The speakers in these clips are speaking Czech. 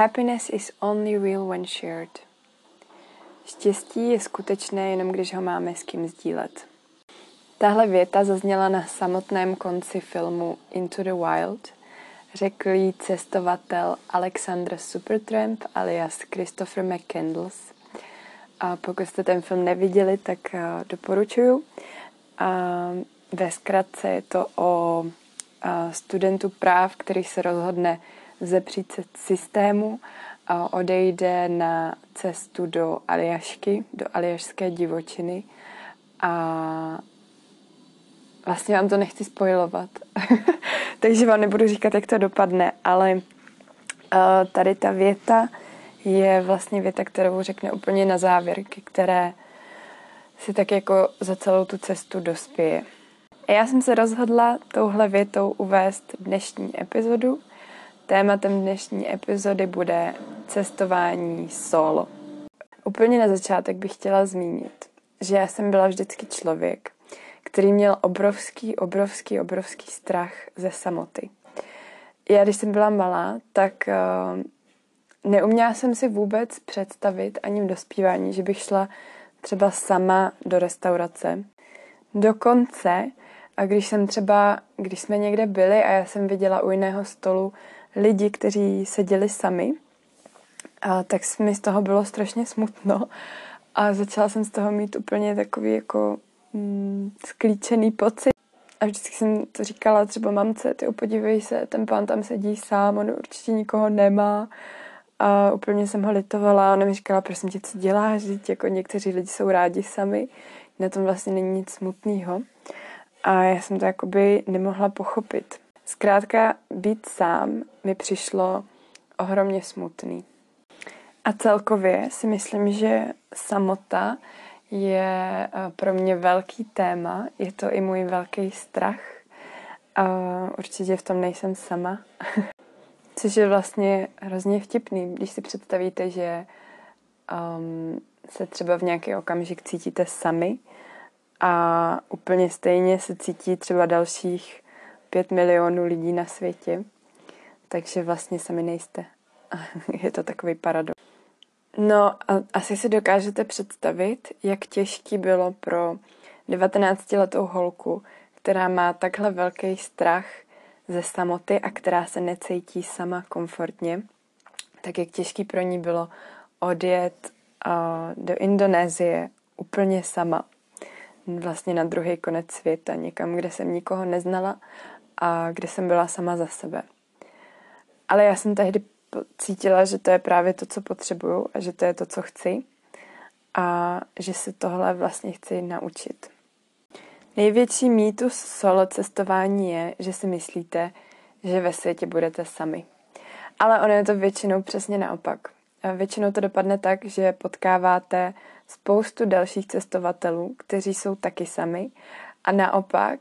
Happiness is only real when shared. Štěstí je skutečné jenom když ho máme s kým sdílet. Tahle věta zazněla na samotném konci filmu Into the Wild. Řekl jí cestovatel Alexander Supertramp alias Christopher McCandles. A pokud jste ten film neviděli, tak uh, doporučuju. A ve zkratce je to o uh, studentu práv, který se rozhodne zepřít se systému a odejde na cestu do Aljašky, do aljašské divočiny a vlastně vám to nechci spojovat, takže vám nebudu říkat, jak to dopadne, ale uh, tady ta věta je vlastně věta, kterou řekne úplně na závěr, které si tak jako za celou tu cestu dospěje. A já jsem se rozhodla touhle větou uvést dnešní epizodu Tématem dnešní epizody bude cestování solo. Úplně na začátek bych chtěla zmínit, že já jsem byla vždycky člověk, který měl obrovský, obrovský, obrovský strach ze samoty. Já, když jsem byla malá, tak uh, neuměla jsem si vůbec představit ani v dospívání, že bych šla třeba sama do restaurace. Dokonce, a když jsem třeba, když jsme někde byli a já jsem viděla u jiného stolu lidi, kteří seděli sami, a tak mi z toho bylo strašně smutno a začala jsem z toho mít úplně takový jako mm, sklíčený pocit. A vždycky jsem to říkala třeba mamce, ty podívej se, ten pán tam sedí sám, on určitě nikoho nemá. A úplně jsem ho litovala ona mi říkala, prosím tě, co děláš, Žít, jako někteří lidi jsou rádi sami, na tom vlastně není nic smutného. A já jsem to jakoby nemohla pochopit. Zkrátka být sám mi přišlo ohromně smutný. A celkově si myslím, že samota je eh, pro mě velký téma, je to i můj velký strach. A určitě v tom nejsem sama. Což je vlastně hrozně vtipný, když si představíte, že um, se třeba v nějaký okamžik cítíte sami a úplně stejně se cítí třeba dalších 5 milionů lidí na světě, takže vlastně sami nejste. Je to takový paradox. No a asi si dokážete představit, jak těžký bylo pro 19-letou holku, která má takhle velký strach ze samoty a která se necítí sama komfortně, tak jak těžký pro ní bylo odjet uh, do Indonésie úplně sama, vlastně na druhý konec světa, někam, kde jsem nikoho neznala a kde jsem byla sama za sebe. Ale já jsem tehdy cítila, že to je právě to, co potřebuju a že to je to, co chci a že se tohle vlastně chci naučit. Největší mýtus solo cestování je, že si myslíte, že ve světě budete sami. Ale ono je to většinou přesně naopak. Většinou to dopadne tak, že potkáváte spoustu dalších cestovatelů, kteří jsou taky sami a naopak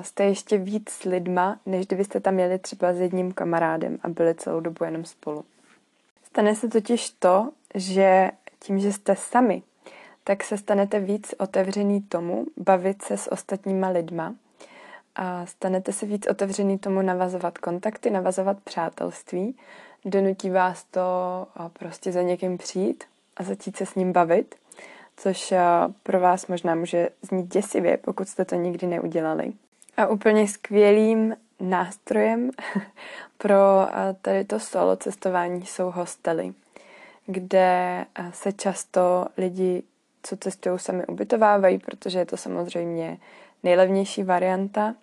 jste ještě víc s lidma, než kdybyste tam jeli třeba s jedním kamarádem a byli celou dobu jenom spolu. Stane se totiž to, že tím, že jste sami, tak se stanete víc otevřený tomu bavit se s ostatníma lidma. A stanete se víc otevřený tomu navazovat kontakty, navazovat přátelství, donutí vás to prostě za někým přijít a začít se s ním bavit což eh, pro vás možná může znít děsivě, pokud jste to nikdy neudělali. A úplně skvělým nástrojem pro eh, tady to solo cestování jsou hostely, kde eh, se často lidi, co cestují, sami ubytovávají, protože je to samozřejmě nejlevnější varianta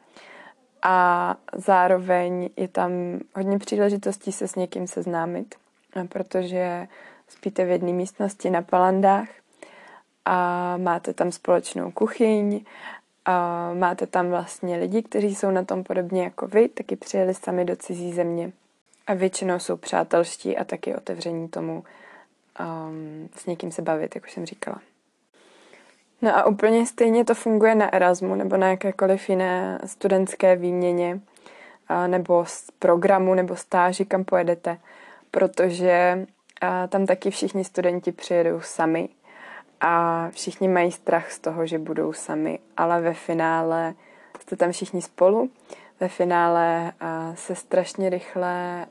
a zároveň je tam hodně příležitostí se s někým seznámit, protože spíte v jedné místnosti na palandách a máte tam společnou kuchyň, a máte tam vlastně lidi, kteří jsou na tom podobně jako vy, taky přijeli sami do cizí země. A většinou jsou přátelští a taky otevření tomu um, s někým se bavit, jak už jsem říkala. No a úplně stejně to funguje na Erasmu nebo na jakékoliv jiné studentské výměně nebo z programu nebo stáži, kam pojedete, protože tam taky všichni studenti přijedou sami a všichni mají strach z toho, že budou sami, ale ve finále jste tam všichni spolu. Ve finále se strašně rychle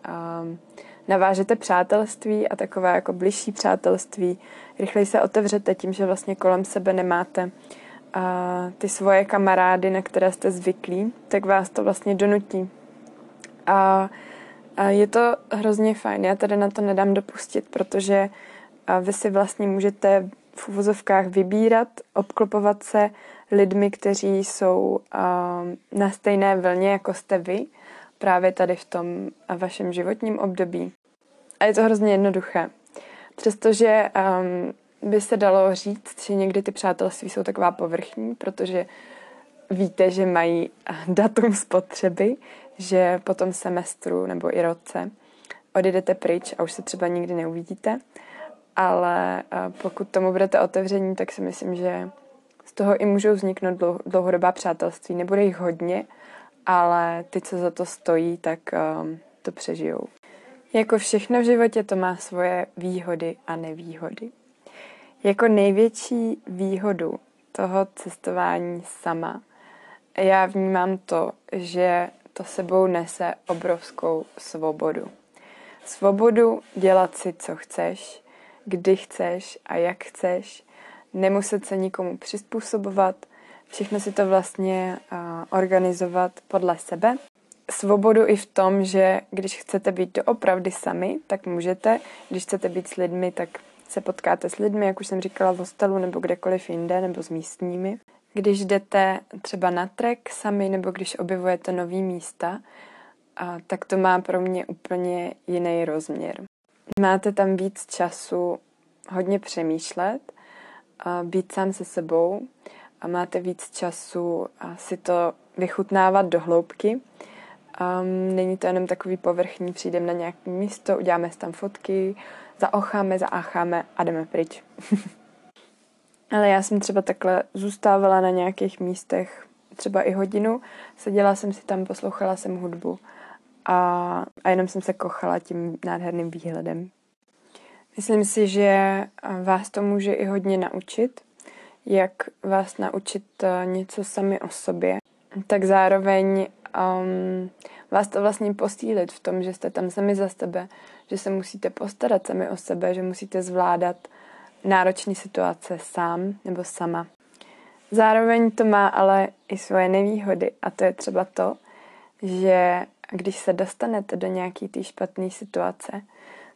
navážete přátelství a takové jako bližší přátelství. Rychleji se otevřete tím, že vlastně kolem sebe nemáte ty svoje kamarády, na které jste zvyklí, tak vás to vlastně donutí. A je to hrozně fajn. Já tady na to nedám dopustit, protože vy si vlastně můžete v uvozovkách vybírat, obklopovat se lidmi, kteří jsou na stejné vlně, jako jste vy, právě tady v tom vašem životním období. A je to hrozně jednoduché. Přestože um, by se dalo říct, že někdy ty přátelství jsou taková povrchní, protože víte, že mají datum spotřeby, že po tom semestru nebo i roce odjedete pryč a už se třeba nikdy neuvidíte, ale pokud tomu budete otevření, tak si myslím, že z toho i můžou vzniknout dlouhodobá přátelství. Nebude jich hodně, ale ty, co za to stojí, tak um, to přežijou. Jako všechno v životě to má svoje výhody a nevýhody. Jako největší výhodu toho cestování sama já vnímám to, že to sebou nese obrovskou svobodu. Svobodu dělat si, co chceš, kdy chceš a jak chceš, nemuset se nikomu přizpůsobovat, všechno si to vlastně organizovat podle sebe. Svobodu i v tom, že když chcete být doopravdy sami, tak můžete. Když chcete být s lidmi, tak se potkáte s lidmi, jak už jsem říkala, v hostelu nebo kdekoliv jinde, nebo s místními. Když jdete třeba na trek sami, nebo když objevujete nový místa, a tak to má pro mě úplně jiný rozměr. Máte tam víc času hodně přemýšlet, být sám se sebou a máte víc času si to vychutnávat do hloubky. Um, není to jenom takový povrchní, přijdeme na nějaké místo, uděláme si tam fotky, zaocháme, zaácháme a jdeme pryč. Ale já jsem třeba takhle zůstávala na nějakých místech třeba i hodinu, seděla jsem si tam, poslouchala jsem hudbu a, a jenom jsem se kochala tím nádherným výhledem. Myslím si, že vás to může i hodně naučit, jak vás naučit eh, něco sami o sobě, tak zároveň um, vás to vlastně posílit v tom, že jste tam sami za sebe, že se musíte postarat sami o sebe, že musíte zvládat náročné situace sám nebo sama. Zároveň to má ale i svoje nevýhody a to je třeba to, že když se dostanete do nějaký té špatné situace,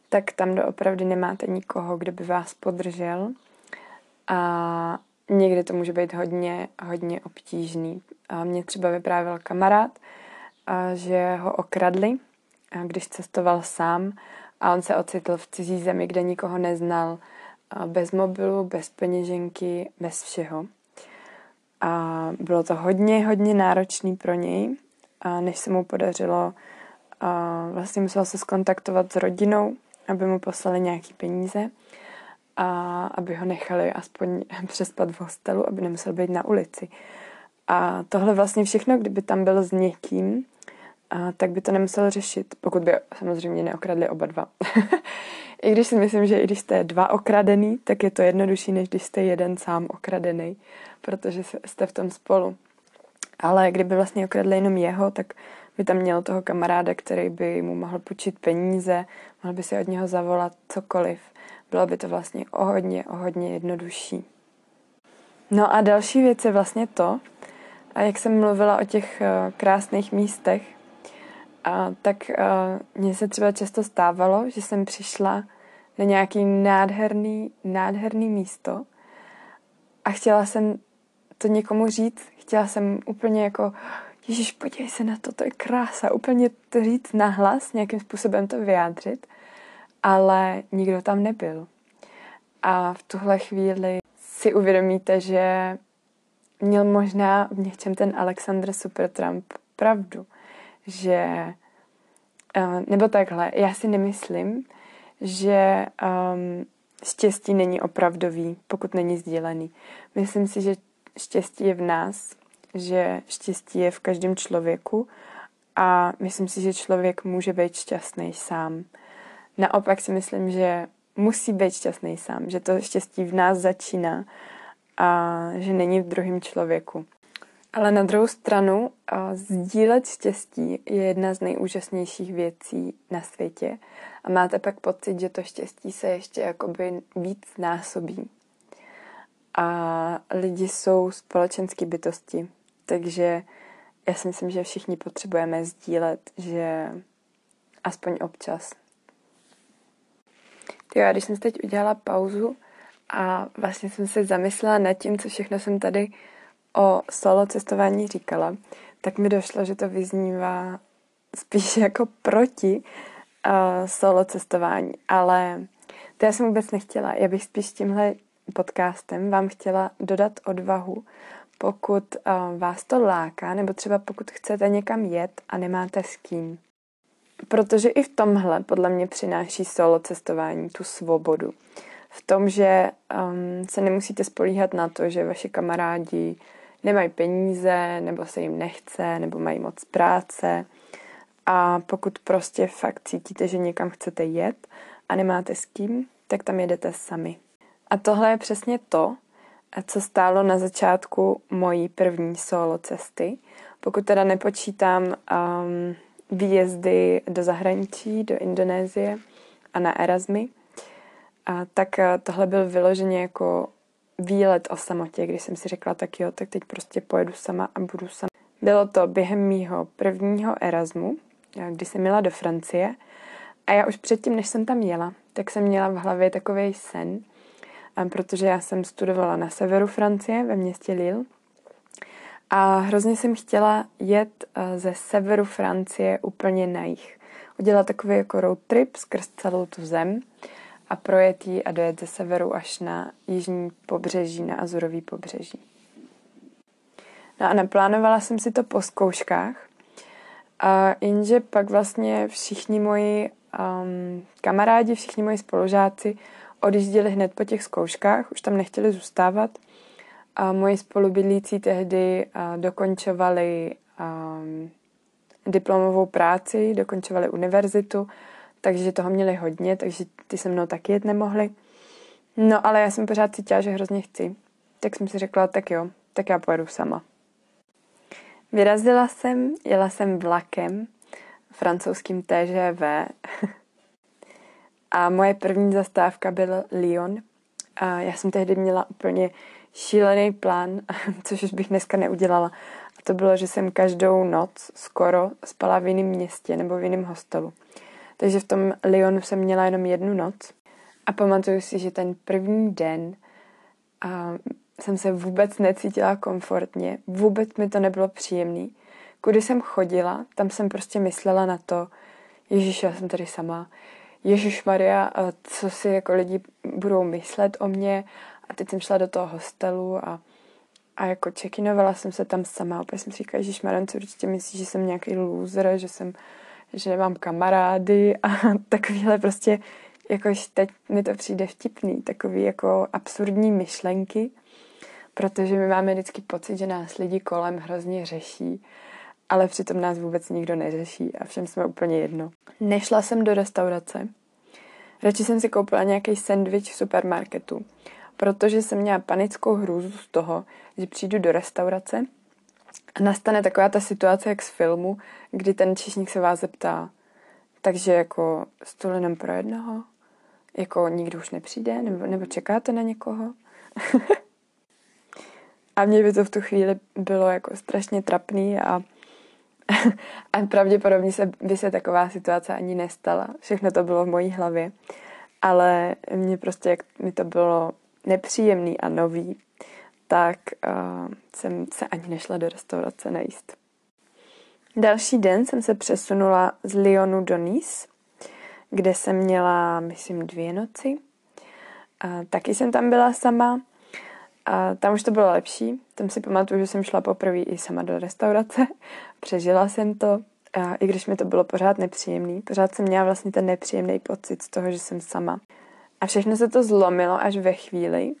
tak tam doopravdy nemáte nikoho, kdo by vás podržel a někdy to může být hodně, hodně obtížný. A mě třeba vyprávěl kamarád, a že ho okradli, a když cestoval sám a on se ocitl v cizí zemi, kde nikoho neznal, bez mobilu, bez peněženky, bez všeho. A bylo to hodně, hodně náročný pro něj, a než se mu podařilo, a vlastně musel se skontaktovat s rodinou, aby mu poslali nějaký peníze a aby ho nechali aspoň přespat v hostelu, aby nemusel být na ulici. A tohle vlastně všechno, kdyby tam byl s někým, a tak by to nemusel řešit, pokud by samozřejmě neokradli oba dva. I když si myslím, že i když jste dva okradený, tak je to jednodušší, než když jste jeden sám okradený, protože jste v tom spolu. Ale kdyby vlastně okradli jenom jeho, tak by tam měl toho kamaráda, který by mu mohl půjčit peníze, mohl by si od něho zavolat cokoliv. Bylo by to vlastně o hodně, o hodně jednodušší. No a další věc je vlastně to, a jak jsem mluvila o těch uh, krásných místech, a, tak uh, mně se třeba často stávalo, že jsem přišla na nějaký nádherný, nádherný místo a chtěla jsem to někomu říct, chtěla jsem úplně jako Ježíš, podívej se na to, to je krása, úplně to říct nahlas, nějakým způsobem to vyjádřit, ale nikdo tam nebyl. A v tuhle chvíli si uvědomíte, že měl možná v něčem ten Alexander Supertramp pravdu, že eh, nebo takhle, já si nemyslím, že um, štěstí není opravdový, pokud není sdílený. Myslím si, že štěstí je v nás, že štěstí je v každém člověku a myslím si, že člověk může být šťastný sám. Naopak si myslím, že musí být šťastný sám, že to štěstí v nás začíná a že není v druhém člověku. Ale na druhou stranu, sdílet štěstí je jedna z nejúžasnějších věcí na světě a máte pak pocit, že to štěstí se ještě jakoby víc násobí. A lidi jsou společenské bytosti, takže já si myslím, že všichni potřebujeme sdílet, že aspoň občas. Jo, a když jsem teď udělala pauzu a vlastně jsem se zamyslela nad tím, co všechno jsem tady o solo cestování říkala, tak mi došlo, že to vyznívá spíš jako proti uh, solo cestování, ale to já jsem vůbec nechtěla. Já bych spíš tímhle podcastem vám chtěla dodat odvahu, pokud uh, vás to láká, nebo třeba pokud chcete někam jet a nemáte s kým. Protože i v tomhle podle mě přináší solo cestování tu svobodu. V tom, že um, se nemusíte spolíhat na to, že vaši kamarádi nemají peníze, nebo se jim nechce, nebo mají moc práce. A pokud prostě fakt cítíte, že někam chcete jet a nemáte s kým, tak tam jedete sami. A tohle je přesně to, co stálo na začátku mojí první solo cesty. Pokud teda nepočítám um, výjezdy do zahraničí, do Indonésie a na Erasmy, a tak uh, tohle byl vyloženě jako výlet o samotě, když jsem si řekla, tak jo, tak teď prostě pojedu sama a budu sama. Bylo to během mýho prvního Erasmu, kdy jsem jela do Francie a já už předtím, než jsem tam jela, tak jsem měla v hlavě takový sen, protože já jsem studovala na severu Francie, ve městě Lille a hrozně jsem chtěla jet ze severu Francie úplně na jich. Udělat takový jako road trip skrz celou tu zem a projet ji a dojet ze severu až na jižní pobřeží, na Azurový pobřeží. No a naplánovala jsem si to po zkouškách, a jenže pak vlastně všichni moji um, kamarádi, všichni moji spolužáci odjížděli hned po těch zkouškách, už tam nechtěli zůstávat. A moji spolubydlící tehdy dokončovali um, diplomovou práci, dokončovali univerzitu takže toho měli hodně, takže ty se mnou taky jet nemohli. No ale já jsem pořád cítila, že hrozně chci. Tak jsem si řekla, tak jo, tak já pojedu sama. Vyrazila jsem, jela jsem vlakem, francouzským TGV. a moje první zastávka byl Lyon. A já jsem tehdy měla úplně šílený plán, což už bych dneska neudělala. A to bylo, že jsem každou noc skoro spala v jiném městě nebo v jiném hostelu. Takže v tom Lyonu jsem měla jenom jednu noc a pamatuju si, že ten první den a jsem se vůbec necítila komfortně, vůbec mi to nebylo příjemný. Kudy jsem chodila, tam jsem prostě myslela na to, Ježíš, já jsem tady sama, Ježíš Maria, co si jako lidi budou myslet o mě. A teď jsem šla do toho hostelu a, a jako čekinovala jsem se tam sama. Opět jsem si říkala, Ježíš Maria, co určitě myslíš, že jsem nějaký loser, že jsem že nemám kamarády a takovýhle prostě, jakož teď mi to přijde vtipný, takový jako absurdní myšlenky, protože my máme vždycky pocit, že nás lidi kolem hrozně řeší, ale přitom nás vůbec nikdo neřeší a všem jsme úplně jedno. Nešla jsem do restaurace, radši jsem si koupila nějaký sendvič v supermarketu, protože jsem měla panickou hrůzu z toho, že přijdu do restaurace a nastane taková ta situace, jak z filmu, kdy ten číšník se vás zeptá, takže jako stůl jenom pro jednoho? Jako nikdo už nepřijde? Nebo, nebo čekáte na někoho? a mě by to v tu chvíli bylo jako strašně trapný a, a pravděpodobně se, by se taková situace ani nestala. Všechno to bylo v mojí hlavě. Ale mě prostě, jak mi to bylo nepříjemný a nový, tak uh, jsem se ani nešla do restaurace najíst. Další den jsem se přesunula z Lyonu do Nice, kde jsem měla, myslím, dvě noci. A taky jsem tam byla sama. A tam už to bylo lepší. Tam si pamatuju, že jsem šla poprvé i sama do restaurace. Přežila jsem to, a i když mi to bylo pořád nepříjemný. Pořád jsem měla vlastně ten nepříjemný pocit z toho, že jsem sama. A všechno se to zlomilo až ve chvíli,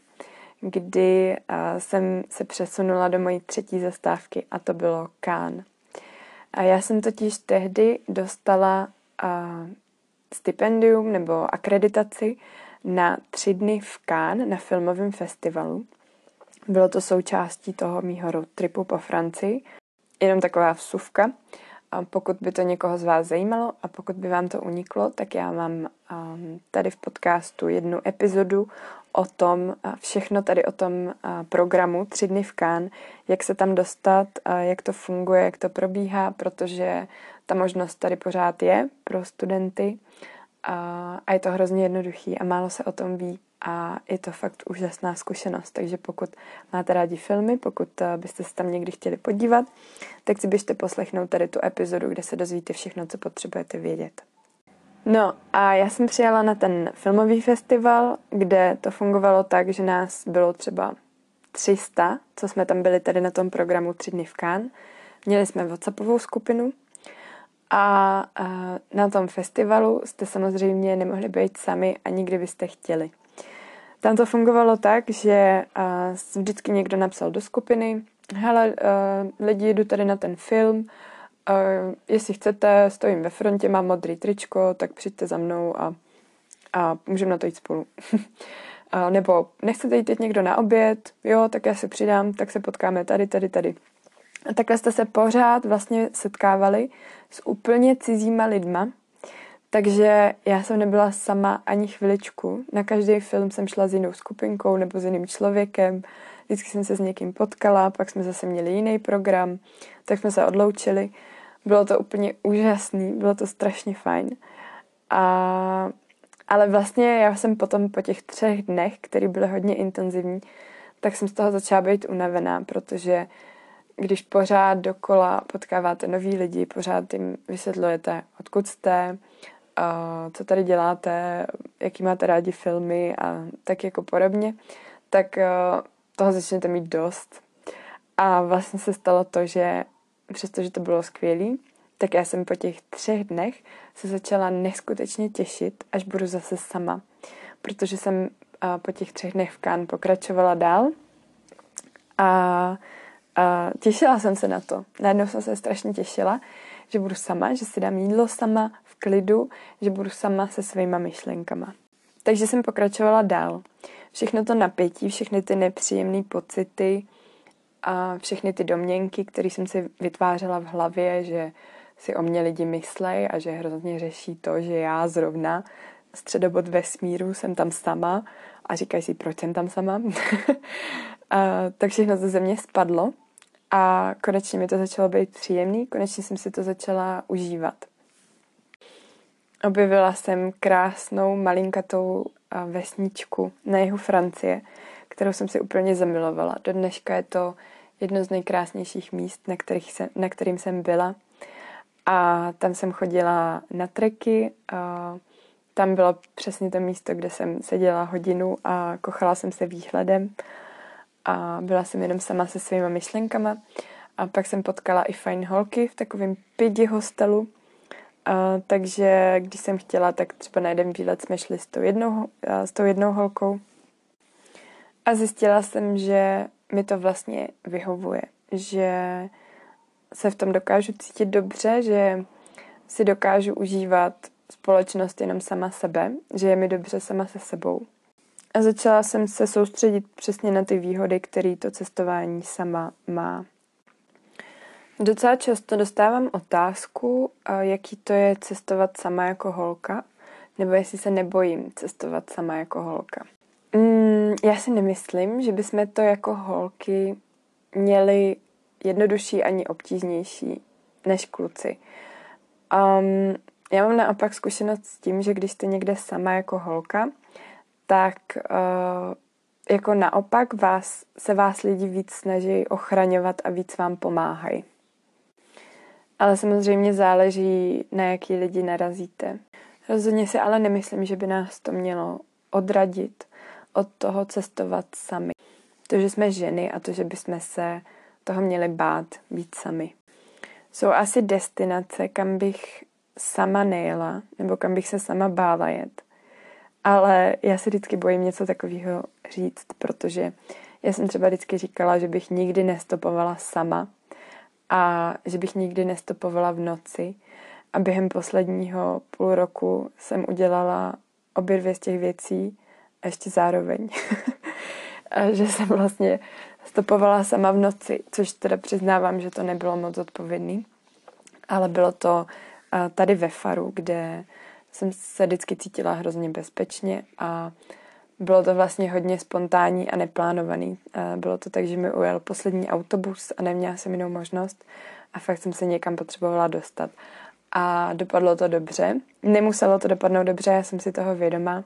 kdy jsem se přesunula do mojí třetí zastávky a to bylo Kán. A já jsem totiž tehdy dostala stipendium nebo akreditaci na tři dny v Cannes na filmovém festivalu. Bylo to součástí toho mýho road tripu po Francii. Jenom taková vsuvka. A pokud by to někoho z vás zajímalo a pokud by vám to uniklo, tak já mám um, tady v podcastu jednu epizodu o tom, všechno tady o tom programu Tři dny v Kán, jak se tam dostat, jak to funguje, jak to probíhá, protože ta možnost tady pořád je pro studenty a je to hrozně jednoduchý a málo se o tom ví a je to fakt úžasná zkušenost. Takže pokud máte rádi filmy, pokud eh, byste se tam někdy chtěli podívat, tak si běžte poslechnout tady tu epizodu, kde se dozvíte všechno, co potřebujete vědět. No a já jsem přijela na ten filmový festival, kde to fungovalo tak, že nás bylo třeba 300, co jsme tam byli tady na tom programu tři dny v Cannes. Měli jsme WhatsAppovou skupinu a, a na tom festivalu jste samozřejmě nemohli být sami, ani kdybyste chtěli. Tam to fungovalo tak, že vždycky někdo napsal do skupiny, hele, lidi, jdu tady na ten film, jestli chcete, stojím ve frontě, mám modrý tričko, tak přijďte za mnou a, a můžeme na to jít spolu. nebo nechcete jít teď někdo na oběd, jo, tak já se přidám, tak se potkáme tady, tady, tady. A takhle jste se pořád vlastně setkávali s úplně cizíma lidma, takže já jsem nebyla sama ani chviličku. Na každý film jsem šla s jinou skupinkou nebo s jiným člověkem. Vždycky jsem se s někým potkala, pak jsme zase měli jiný program, tak jsme se odloučili. Bylo to úplně úžasný, bylo to strašně fajn. A, ale vlastně já jsem potom po těch třech dnech, které byly hodně intenzivní, tak jsem z toho začala být unavená, protože když pořád dokola potkáváte nový lidi, pořád jim vysvětlujete, odkud jste, co tady děláte, jaký máte rádi filmy a tak jako podobně, tak toho začnete mít dost. A vlastně se stalo to, že přestože to bylo skvělé, tak já jsem po těch třech dnech se začala neskutečně těšit, až budu zase sama. Protože jsem po těch třech dnech v Kán pokračovala dál a, a těšila jsem se na to. Najednou jsem se strašně těšila, že budu sama, že si dám jídlo sama klidu, že budu sama se svýma myšlenkama. Takže jsem pokračovala dál. Všechno to napětí, všechny ty nepříjemné pocity a všechny ty domněnky, které jsem si vytvářela v hlavě, že si o mě lidi myslej a že hrozně řeší to, že já zrovna středobod vesmíru jsem tam sama a říkají si, proč jsem tam sama. a, tak všechno ze země spadlo a konečně mi to začalo být příjemný, konečně jsem si to začala užívat. Objevila jsem krásnou malinkatou vesničku na jihu Francie, kterou jsem si úplně zamilovala. Do dneška je to jedno z nejkrásnějších míst, na, kterých jsem, na kterým jsem byla. A tam jsem chodila na treky. A tam bylo přesně to místo, kde jsem seděla hodinu a kochala jsem se výhledem a byla jsem jenom sama se svýma myšlenkama a pak jsem potkala i fajn holky v takovém pidi hostelu, takže když jsem chtěla, tak třeba na jeden výlet jsme šli s tou jednou, s tou jednou holkou a zjistila jsem, že mi to vlastně vyhovuje, že se v tom dokážu cítit dobře, že si dokážu užívat společnost jenom sama sebe, že je mi dobře sama se sebou. A začala jsem se soustředit přesně na ty výhody, které to cestování sama má. Docela často dostávám otázku, jaký to je cestovat sama jako holka, nebo jestli se nebojím cestovat sama jako holka. Mm, já si nemyslím, že bychom to jako holky měli jednodušší ani obtížnější než kluci. Um, já mám naopak zkušenost s tím, že když jste někde sama jako holka, tak uh, jako naopak vás, se vás lidi víc snaží ochraňovat a víc vám pomáhají. Ale samozřejmě záleží, na jaký lidi narazíte. Rozhodně si ale nemyslím, že by nás to mělo odradit od toho cestovat sami. To, že jsme ženy a to, že bychom se toho měli bát být sami. Jsou asi destinace, kam bych sama nejela, nebo kam bych se sama bála jet. Ale já se vždycky bojím něco takového říct, protože já jsem třeba vždycky říkala, že bych nikdy nestopovala sama a že bych nikdy nestopovala v noci. A během posledního půl roku jsem udělala obě dvě z těch věcí ještě zároveň. že jsem vlastně stopovala sama v noci, což teda přiznávám, že to nebylo moc odpovědný. Ale bylo to tady ve Faru, kde jsem se vždycky cítila hrozně bezpečně a bylo to vlastně hodně spontánní a neplánovaný. Bylo to tak, že mi ujel poslední autobus a neměla jsem jinou možnost a fakt jsem se někam potřebovala dostat. A dopadlo to dobře. Nemuselo to dopadnout dobře, já jsem si toho vědomá.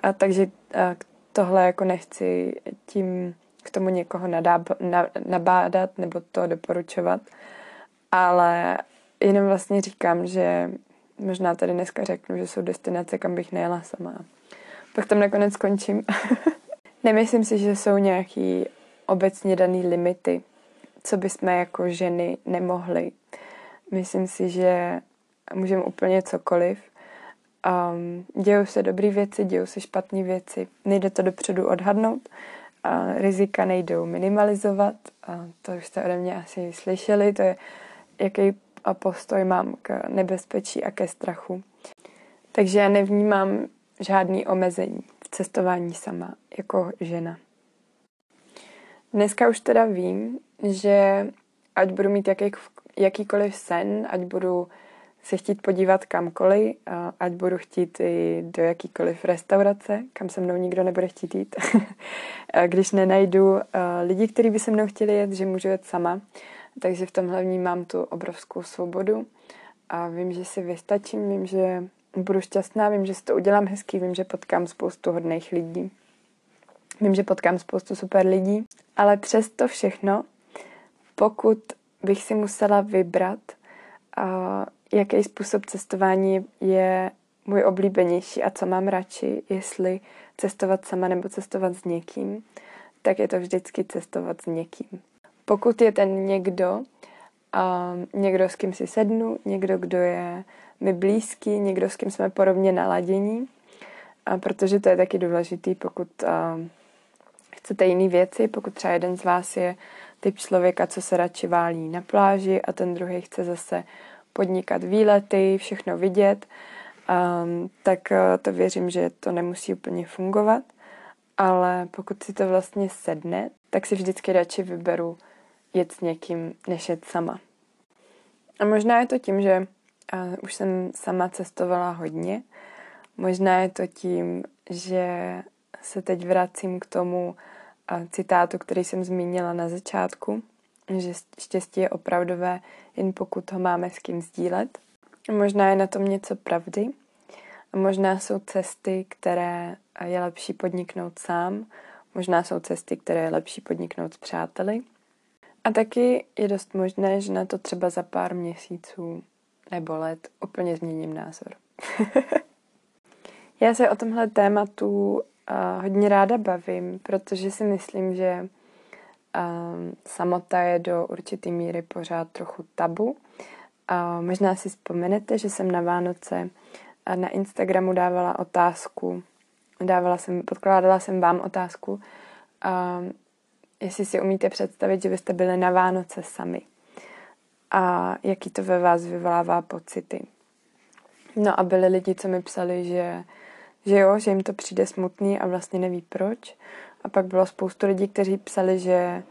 A takže a tohle jako nechci tím k tomu někoho nadáb, na, nabádat nebo to doporučovat, ale jenom vlastně říkám, že možná tady dneska řeknu, že jsou destinace, kam bych nejela sama. Pak tam nakonec skončím. Nemyslím si, že jsou nějaký obecně daný limity, co bychom jako ženy nemohli. Myslím si, že můžeme úplně cokoliv. Um, dějou se dobré věci, dějou se špatné věci. Nejde to dopředu odhadnout. A rizika nejdou minimalizovat. A to už jste ode mě asi slyšeli. To je, jaký postoj mám k nebezpečí a ke strachu. Takže já nevnímám žádný omezení v cestování sama jako žena. Dneska už teda vím, že ať budu mít jaký, jakýkoliv sen, ať budu se chtít podívat kamkoliv, ať budu chtít i do jakýkoliv restaurace, kam se mnou nikdo nebude chtít jít. Když nenajdu lidi, kteří by se mnou chtěli jet, že můžu jet sama. Takže v tomhle vnímám tu obrovskou svobodu a vím, že si vystačím, vím, že budu šťastná, vím, že si to udělám hezký, vím, že potkám spoustu hodných lidí. Vím, že potkám spoustu super lidí, ale přes to všechno, pokud bych si musela vybrat, jaký způsob cestování je můj oblíbenější a co mám radši, jestli cestovat sama nebo cestovat s někým, tak je to vždycky cestovat s někým. Pokud je ten někdo, někdo, s kým si sednu, někdo, kdo je mi blízký, někdo, s kým jsme podobně naladění, a protože to je taky důležitý, pokud uh, chcete jiné věci, pokud třeba jeden z vás je typ člověka, co se radši válí na pláži a ten druhý chce zase podnikat výlety, všechno vidět, um, tak to věřím, že to nemusí úplně fungovat, ale pokud si to vlastně sedne, tak si vždycky radši vyberu jet s někým, než jet sama. A možná je to tím, že uh, už jsem sama cestovala hodně, možná je to tím, že se teď vracím k tomu citátu, který jsem zmínila na začátku, že štěstí je opravdové, jen pokud ho máme s kým sdílet. Možná je na tom něco pravdy. A možná jsou cesty, které je lepší podniknout sám. Možná jsou cesty, které je lepší podniknout s přáteli. A taky je dost možné, že na to třeba za pár měsíců nebo let úplně změním názor. Já se o tomhle tématu uh, hodně ráda bavím, protože si myslím, že um, samota je do určité míry pořád trochu tabu. Uh, možná si vzpomenete, že jsem na Vánoce na Instagramu dávala otázku, dávala jsem, podkládala jsem vám otázku, uh, jestli si umíte představit, že byste byli na Vánoce sami a jaký to ve vás vyvolává pocity. No a byli lidi, co mi psali, že, že jo, že jim to přijde smutný a vlastně neví proč. A pak bylo spoustu lidí, kteří psali, že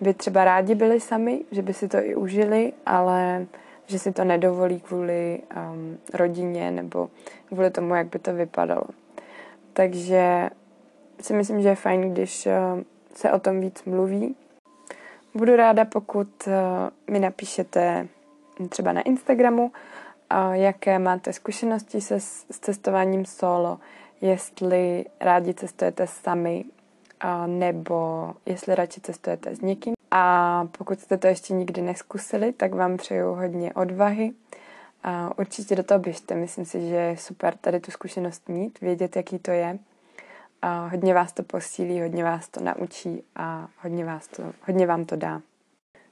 by třeba rádi byli sami, že by si to i užili, ale že si to nedovolí kvůli um, rodině nebo kvůli tomu, jak by to vypadalo. Takže si myslím, že je fajn, když uh, se o tom víc mluví. Budu ráda, pokud uh, mi napíšete třeba na Instagramu, uh, jaké máte zkušenosti se s cestováním solo, jestli rádi cestujete sami, nebo jestli radši cestujete s někým. A pokud jste to ještě nikdy neskusili, tak vám přeju hodně odvahy. A určitě do toho běžte, myslím si, že je super tady tu zkušenost mít, vědět, jaký to je. A hodně vás to posílí, hodně vás to naučí a hodně, vás to, hodně vám to dá.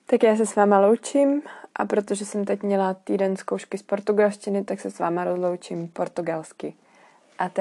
Tak já se s váma loučím a protože jsem teď měla týden zkoušky z portugalštiny, tak se s váma rozloučím portugalsky. A to